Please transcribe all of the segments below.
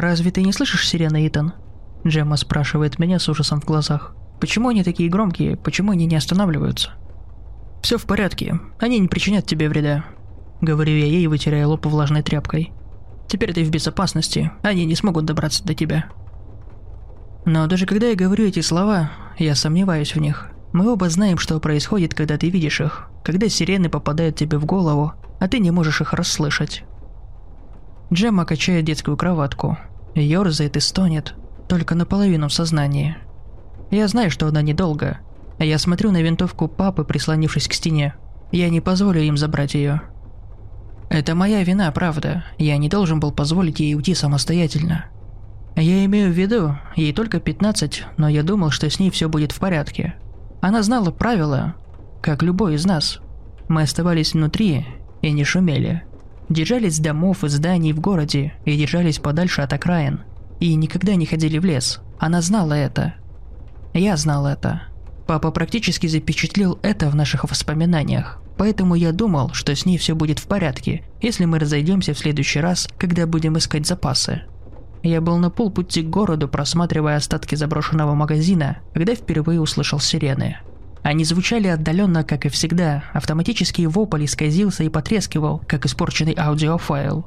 «Разве ты не слышишь сирены, Итан?» Джемма спрашивает меня с ужасом в глазах. «Почему они такие громкие? Почему они не останавливаются?» «Все в порядке. Они не причинят тебе вреда», — говорю я ей, вытирая лоб влажной тряпкой. «Теперь ты в безопасности. Они не смогут добраться до тебя». Но даже когда я говорю эти слова, я сомневаюсь в них. Мы оба знаем, что происходит, когда ты видишь их, когда сирены попадают тебе в голову, а ты не можешь их расслышать. Джемма качает детскую кроватку, ерзает и стонет, только наполовину в сознании. Я знаю, что она недолго. Я смотрю на винтовку папы, прислонившись к стене. Я не позволю им забрать ее. Это моя вина, правда. Я не должен был позволить ей уйти самостоятельно. Я имею в виду, ей только 15, но я думал, что с ней все будет в порядке. Она знала правила, как любой из нас. Мы оставались внутри и не шумели. Держались домов и зданий в городе и держались подальше от окраин. И никогда не ходили в лес. Она знала это. Я знал это. Папа практически запечатлел это в наших воспоминаниях. Поэтому я думал, что с ней все будет в порядке, если мы разойдемся в следующий раз, когда будем искать запасы. Я был на полпути к городу, просматривая остатки заброшенного магазина, когда впервые услышал сирены. Они звучали отдаленно, как и всегда, автоматический вопль исказился и потрескивал, как испорченный аудиофайл.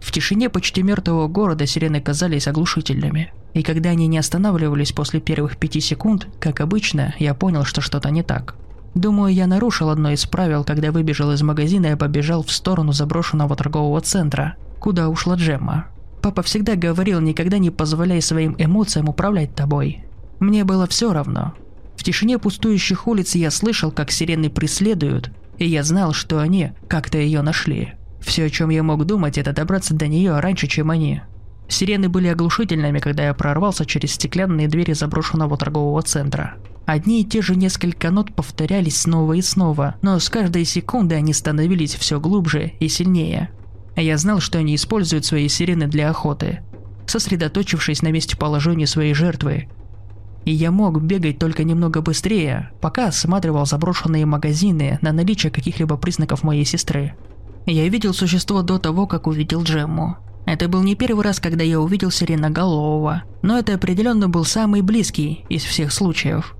В тишине почти мертвого города сирены казались оглушительными. И когда они не останавливались после первых пяти секунд, как обычно, я понял, что что-то не так. Думаю, я нарушил одно из правил, когда выбежал из магазина и побежал в сторону заброшенного торгового центра, куда ушла Джемма. Папа всегда говорил, никогда не позволяй своим эмоциям управлять тобой. Мне было все равно. Тишине пустующих улиц я слышал, как сирены преследуют, и я знал, что они как-то ее нашли. Все, о чем я мог думать, это добраться до нее раньше, чем они. Сирены были оглушительными, когда я прорвался через стеклянные двери заброшенного торгового центра. Одни и те же несколько нот повторялись снова и снова, но с каждой секунды они становились все глубже и сильнее. Я знал, что они используют свои сирены для охоты, сосредоточившись на месте положения своей жертвы. И я мог бегать только немного быстрее, пока осматривал заброшенные магазины на наличие каких-либо признаков моей сестры. Я видел существо до того, как увидел Джемму. Это был не первый раз, когда я увидел сиреноголового, но это определенно был самый близкий из всех случаев.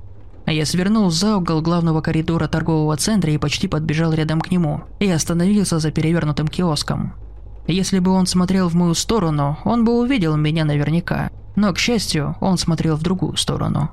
Я свернул за угол главного коридора торгового центра и почти подбежал рядом к нему, и остановился за перевернутым киоском. Если бы он смотрел в мою сторону, он бы увидел меня наверняка. Но, к счастью, он смотрел в другую сторону.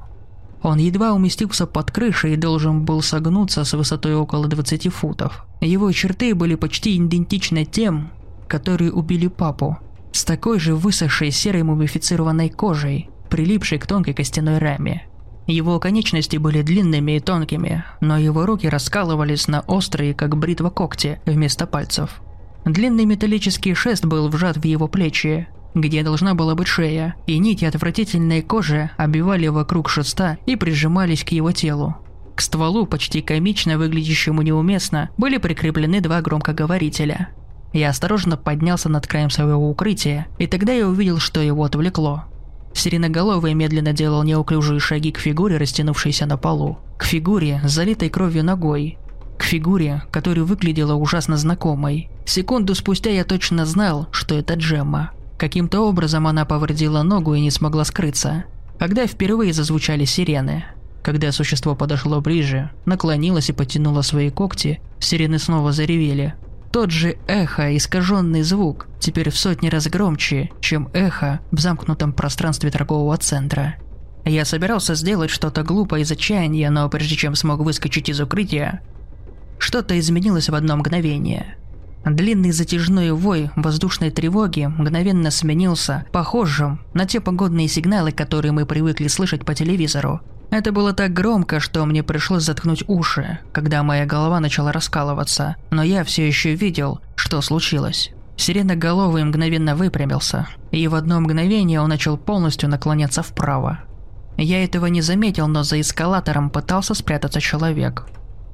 Он едва уместился под крышей и должен был согнуться с высотой около 20 футов. Его черты были почти идентичны тем, которые убили папу. С такой же высохшей серой мумифицированной кожей, прилипшей к тонкой костяной раме. Его конечности были длинными и тонкими, но его руки раскалывались на острые, как бритва когти, вместо пальцев. Длинный металлический шест был вжат в его плечи, где должна была быть шея, и нити отвратительной кожи обивали вокруг шеста и прижимались к его телу. К стволу, почти комично выглядящему неуместно, были прикреплены два громкоговорителя. Я осторожно поднялся над краем своего укрытия, и тогда я увидел, что его отвлекло. Сиреноголовый медленно делал неуклюжие шаги к фигуре, растянувшейся на полу. К фигуре, залитой кровью ногой, к фигуре, которая выглядела ужасно знакомой. Секунду спустя я точно знал, что это Джемма. Каким-то образом она повредила ногу и не смогла скрыться. Когда впервые зазвучали сирены, когда существо подошло ближе, наклонилось и потянуло свои когти, сирены снова заревели. Тот же эхо, искаженный звук, теперь в сотни раз громче, чем эхо в замкнутом пространстве торгового центра. Я собирался сделать что-то глупое из отчаяния, но прежде чем смог выскочить из укрытия, что-то изменилось в одно мгновение. Длинный затяжной вой воздушной тревоги мгновенно сменился похожим на те погодные сигналы, которые мы привыкли слышать по телевизору. Это было так громко, что мне пришлось заткнуть уши, когда моя голова начала раскалываться, но я все еще видел, что случилось. Сиреноголовый мгновенно выпрямился, и в одно мгновение он начал полностью наклоняться вправо. Я этого не заметил, но за эскалатором пытался спрятаться человек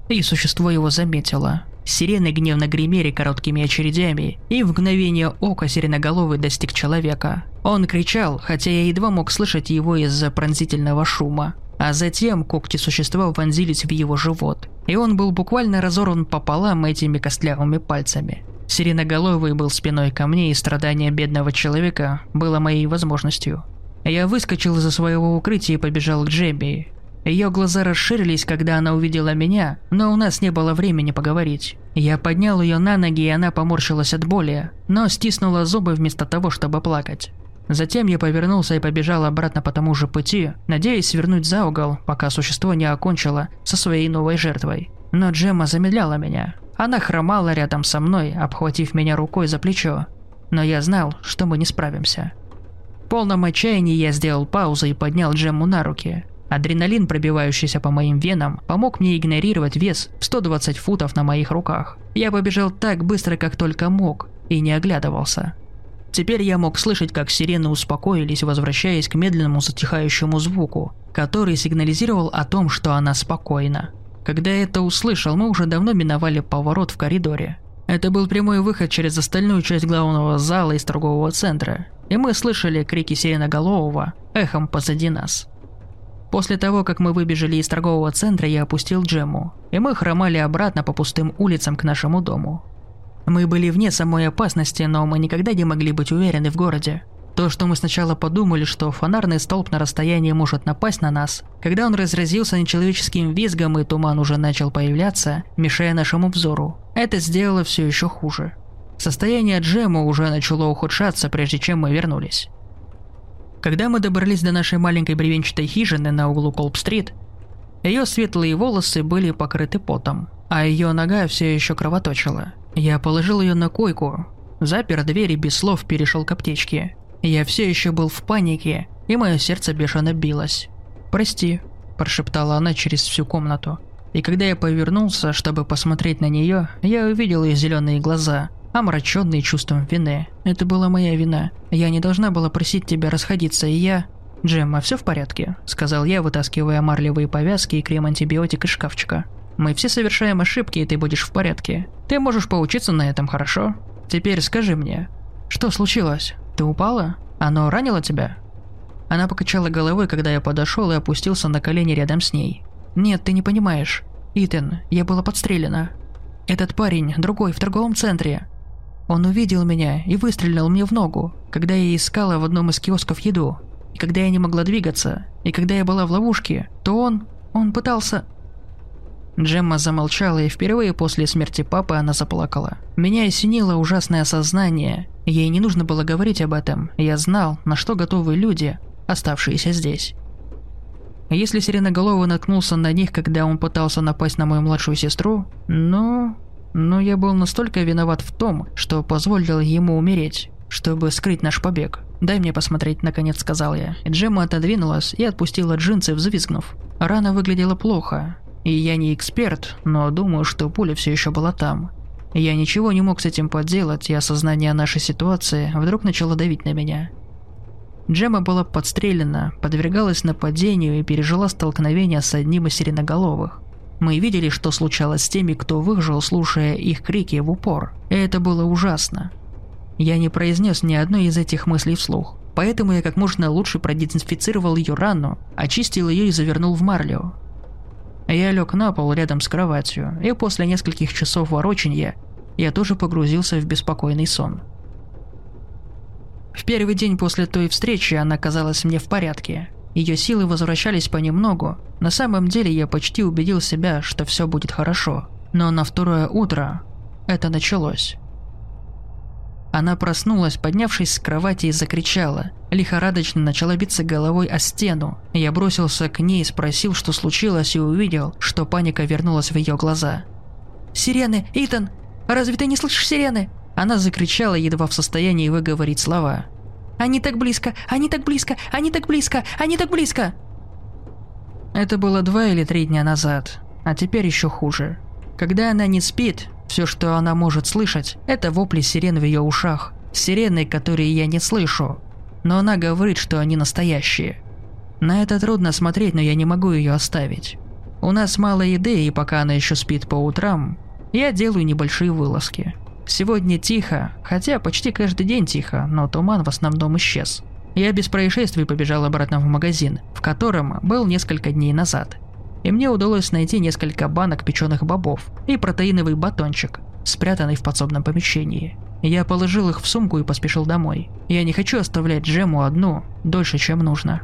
и существо его заметило. Сирены гневно гремели короткими очередями, и в мгновение ока сиреноголовый достиг человека. Он кричал, хотя я едва мог слышать его из-за пронзительного шума. А затем когти существа вонзились в его живот, и он был буквально разорван пополам этими костлявыми пальцами. Сиреноголовый был спиной ко мне, и страдание бедного человека было моей возможностью. Я выскочил из-за своего укрытия и побежал к Джебби. Ее глаза расширились, когда она увидела меня, но у нас не было времени поговорить. Я поднял ее на ноги, и она поморщилась от боли, но стиснула зубы вместо того, чтобы плакать. Затем я повернулся и побежал обратно по тому же пути, надеясь свернуть за угол, пока существо не окончило со своей новой жертвой. Но Джемма замедляла меня. Она хромала рядом со мной, обхватив меня рукой за плечо. Но я знал, что мы не справимся. В полном отчаянии я сделал паузу и поднял Джемму на руки. Адреналин, пробивающийся по моим венам, помог мне игнорировать вес в 120 футов на моих руках. Я побежал так быстро, как только мог, и не оглядывался. Теперь я мог слышать, как сирены успокоились, возвращаясь к медленному затихающему звуку, который сигнализировал о том, что она спокойна. Когда я это услышал, мы уже давно миновали поворот в коридоре. Это был прямой выход через остальную часть главного зала из торгового центра, и мы слышали крики сиреноголового эхом позади нас. После того, как мы выбежали из торгового центра, я опустил Джему, и мы хромали обратно по пустым улицам к нашему дому. Мы были вне самой опасности, но мы никогда не могли быть уверены в городе. То, что мы сначала подумали, что фонарный столб на расстоянии может напасть на нас, когда он разразился нечеловеческим визгом и туман уже начал появляться, мешая нашему взору, это сделало все еще хуже. Состояние Джема уже начало ухудшаться, прежде чем мы вернулись. Когда мы добрались до нашей маленькой бревенчатой хижины на углу Колб-стрит, ее светлые волосы были покрыты потом, а ее нога все еще кровоточила. Я положил ее на койку, запер дверь и без слов перешел к аптечке. Я все еще был в панике, и мое сердце бешено билось. «Прости», – прошептала она через всю комнату. И когда я повернулся, чтобы посмотреть на нее, я увидел ее зеленые глаза, омраченный чувством вины. Это была моя вина. Я не должна была просить тебя расходиться, и я... «Джемма, все в порядке?» – сказал я, вытаскивая марлевые повязки и крем-антибиотик из шкафчика. «Мы все совершаем ошибки, и ты будешь в порядке. Ты можешь поучиться на этом, хорошо? Теперь скажи мне, что случилось? Ты упала? Оно ранило тебя?» Она покачала головой, когда я подошел и опустился на колени рядом с ней. «Нет, ты не понимаешь. Итан, я была подстрелена. Этот парень, другой, в торговом центре. Он увидел меня и выстрелил мне в ногу, когда я искала в одном из киосков еду. И когда я не могла двигаться, и когда я была в ловушке, то он... он пытался... Джемма замолчала, и впервые после смерти папы она заплакала. Меня осенило ужасное сознание. Ей не нужно было говорить об этом. Я знал, на что готовы люди, оставшиеся здесь. Если Сиреноголовый наткнулся на них, когда он пытался напасть на мою младшую сестру, ну, но я был настолько виноват в том, что позволил ему умереть, чтобы скрыть наш побег. «Дай мне посмотреть», – наконец сказал я. Джемма отодвинулась и отпустила джинсы, взвизгнув. Рана выглядела плохо. И я не эксперт, но думаю, что пуля все еще была там. Я ничего не мог с этим поделать, и осознание нашей ситуации вдруг начало давить на меня. Джема была подстрелена, подвергалась нападению и пережила столкновение с одним из сиреноголовых. Мы видели, что случалось с теми, кто выжил, слушая их крики в упор. И это было ужасно. Я не произнес ни одной из этих мыслей вслух. Поэтому я как можно лучше продезинфицировал ее рану, очистил ее и завернул в марлю. Я лег на пол рядом с кроватью, и после нескольких часов ворочения я тоже погрузился в беспокойный сон. В первый день после той встречи она казалась мне в порядке, ее силы возвращались понемногу. На самом деле я почти убедил себя, что все будет хорошо. Но на второе утро это началось. Она проснулась, поднявшись с кровати и закричала. Лихорадочно начала биться головой о стену. Я бросился к ней, спросил, что случилось, и увидел, что паника вернулась в ее глаза. «Сирены! Итан! Разве ты не слышишь сирены?» Она закричала, едва в состоянии выговорить слова. Они так близко, они так близко, они так близко, они так близко!» Это было два или три дня назад, а теперь еще хуже. Когда она не спит, все, что она может слышать, это вопли сирен в ее ушах. Сирены, которые я не слышу. Но она говорит, что они настоящие. На это трудно смотреть, но я не могу ее оставить. У нас мало еды, и пока она еще спит по утрам, я делаю небольшие вылазки. Сегодня тихо, хотя почти каждый день тихо, но туман в основном исчез. Я без происшествий побежал обратно в магазин, в котором был несколько дней назад. И мне удалось найти несколько банок печеных бобов и протеиновый батончик. спрятанный в подсобном помещении. Я положил их в сумку и поспешил домой. Я не хочу оставлять Джему одну дольше, чем нужно.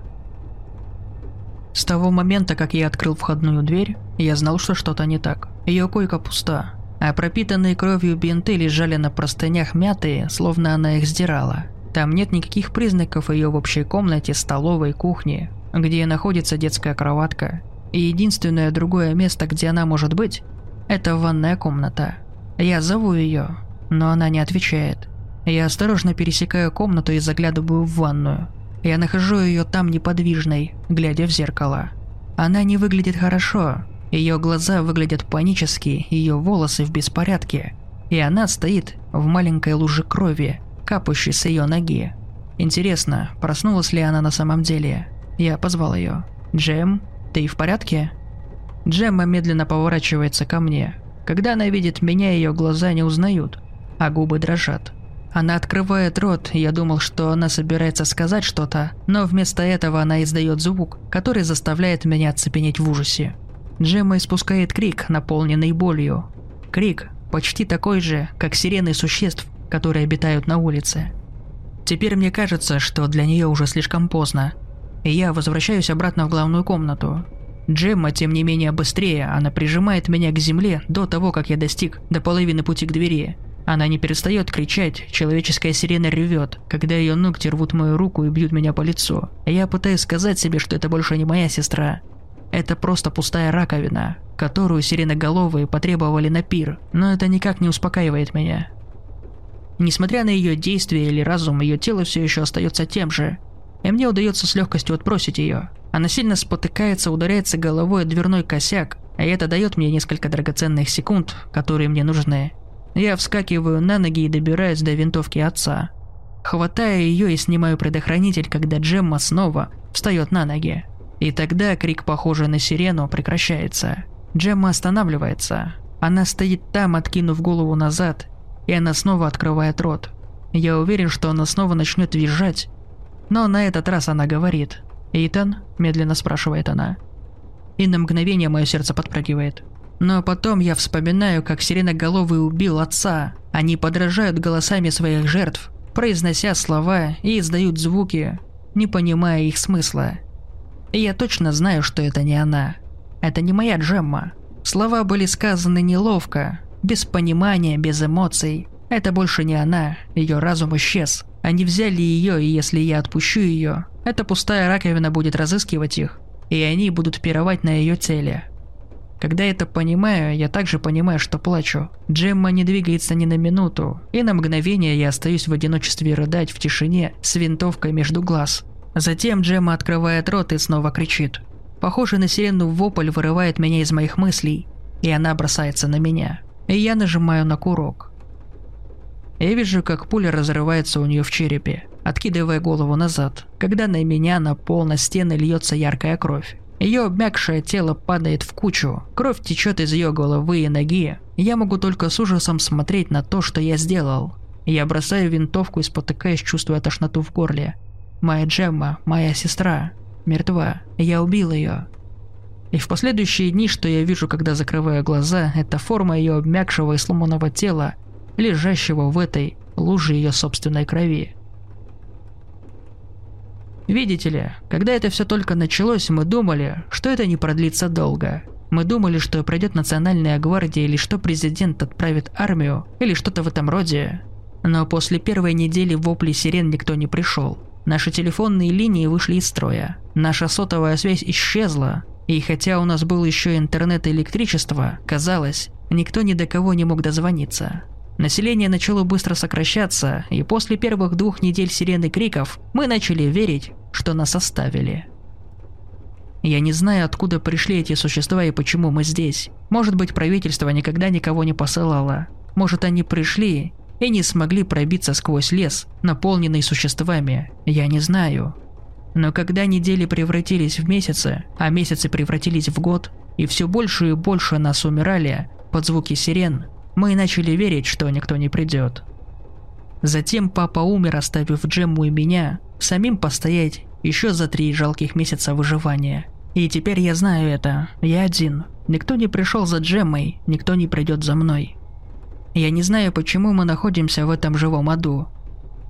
С того момента, как я открыл входную дверь, я знал, что что-то не так. Ее койка пуста, а пропитанные кровью бинты лежали на простынях мятые, словно она их сдирала. Там нет никаких признаков ее в общей комнате, столовой, кухне, где находится детская кроватка. И единственное другое место, где она может быть, это ванная комната. Я зову ее, но она не отвечает. Я осторожно пересекаю комнату и заглядываю в ванную. Я нахожу ее там неподвижной, глядя в зеркало. Она не выглядит хорошо. Ее глаза выглядят панически, ее волосы в беспорядке. И она стоит в маленькой луже крови, капающей с ее ноги. Интересно, проснулась ли она на самом деле? Я позвал ее. «Джем, ты в порядке?» Джемма медленно поворачивается ко мне. Когда она видит меня, ее глаза не узнают, а губы дрожат. Она открывает рот, я думал, что она собирается сказать что-то, но вместо этого она издает звук, который заставляет меня оцепенеть в ужасе. Джемма испускает крик, наполненный болью. Крик почти такой же, как сирены существ, которые обитают на улице. Теперь мне кажется, что для нее уже слишком поздно, и я возвращаюсь обратно в главную комнату. Джемма, тем не менее, быстрее, она прижимает меня к земле до того, как я достиг до половины пути к двери. Она не перестает кричать, человеческая сирена ревет, когда ее ногти рвут мою руку и бьют меня по лицу. Я пытаюсь сказать себе, что это больше не моя сестра. Это просто пустая раковина, которую сиреноголовые потребовали на пир, но это никак не успокаивает меня. Несмотря на ее действия или разум, ее тело все еще остается тем же, и мне удается с легкостью отбросить ее. Она сильно спотыкается, ударяется головой о дверной косяк, и это дает мне несколько драгоценных секунд, которые мне нужны. Я вскакиваю на ноги и добираюсь до винтовки отца. Хватаю ее и снимаю предохранитель, когда Джемма снова встает на ноги. И тогда крик, похожий на сирену, прекращается. Джемма останавливается. Она стоит там, откинув голову назад, и она снова открывает рот. Я уверен, что она снова начнет визжать, но на этот раз она говорит. «Итан?» – медленно спрашивает она. И на мгновение мое сердце подпрыгивает. Но потом я вспоминаю, как сиреноголовый убил отца. Они подражают голосами своих жертв, произнося слова и издают звуки, не понимая их смысла. И я точно знаю, что это не она. Это не моя Джемма. Слова были сказаны неловко, без понимания, без эмоций. Это больше не она, ее разум исчез. Они взяли ее, и если я отпущу ее, эта пустая раковина будет разыскивать их, и они будут пировать на ее теле. Когда это понимаю, я также понимаю, что плачу. Джемма не двигается ни на минуту, и на мгновение я остаюсь в одиночестве рыдать в тишине с винтовкой между глаз. Затем Джемма открывает рот и снова кричит. Похоже на сирену вопль вырывает меня из моих мыслей, и она бросается на меня. И я нажимаю на курок. Я вижу, как пуля разрывается у нее в черепе, откидывая голову назад, когда на меня на пол на стены льется яркая кровь. Ее обмякшее тело падает в кучу, кровь течет из ее головы и ноги. Я могу только с ужасом смотреть на то, что я сделал. Я бросаю винтовку и спотыкаясь, чувствуя тошноту в горле. Моя Джемма, моя сестра, мертва. Я убил ее. И в последующие дни, что я вижу, когда закрываю глаза, это форма ее обмякшего и сломанного тела, лежащего в этой луже ее собственной крови. Видите ли, когда это все только началось, мы думали, что это не продлится долго. Мы думали, что пройдет национальная гвардия или что президент отправит армию или что-то в этом роде. Но после первой недели вопли сирен никто не пришел. Наши телефонные линии вышли из строя. Наша сотовая связь исчезла. И хотя у нас был еще интернет и электричество, казалось, никто ни до кого не мог дозвониться. Население начало быстро сокращаться, и после первых двух недель сирены криков мы начали верить, что нас оставили. Я не знаю, откуда пришли эти существа и почему мы здесь. Может быть, правительство никогда никого не посылало. Может, они пришли и не смогли пробиться сквозь лес, наполненный существами. Я не знаю. Но когда недели превратились в месяцы, а месяцы превратились в год, и все больше и больше нас умирали под звуки сирен, мы начали верить, что никто не придет. Затем папа умер, оставив Джемму и меня самим постоять еще за три жалких месяца выживания. И теперь я знаю это. Я один. Никто не пришел за Джеммой, никто не придет за мной. Я не знаю, почему мы находимся в этом живом аду.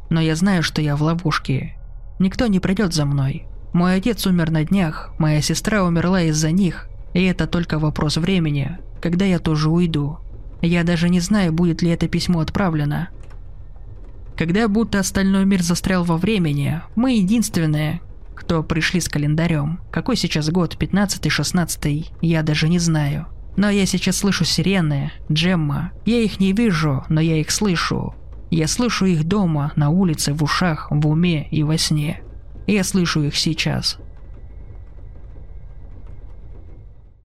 Но я знаю, что я в ловушке. Никто не придет за мной. Мой отец умер на днях, моя сестра умерла из-за них, и это только вопрос времени, когда я тоже уйду. Я даже не знаю, будет ли это письмо отправлено. Когда будто остальной мир застрял во времени, мы единственные, кто пришли с календарем. Какой сейчас год, 15-16, я даже не знаю. Но я сейчас слышу сирены, Джемма. Я их не вижу, но я их слышу. Я слышу их дома, на улице, в ушах, в уме и во сне. Я слышу их сейчас.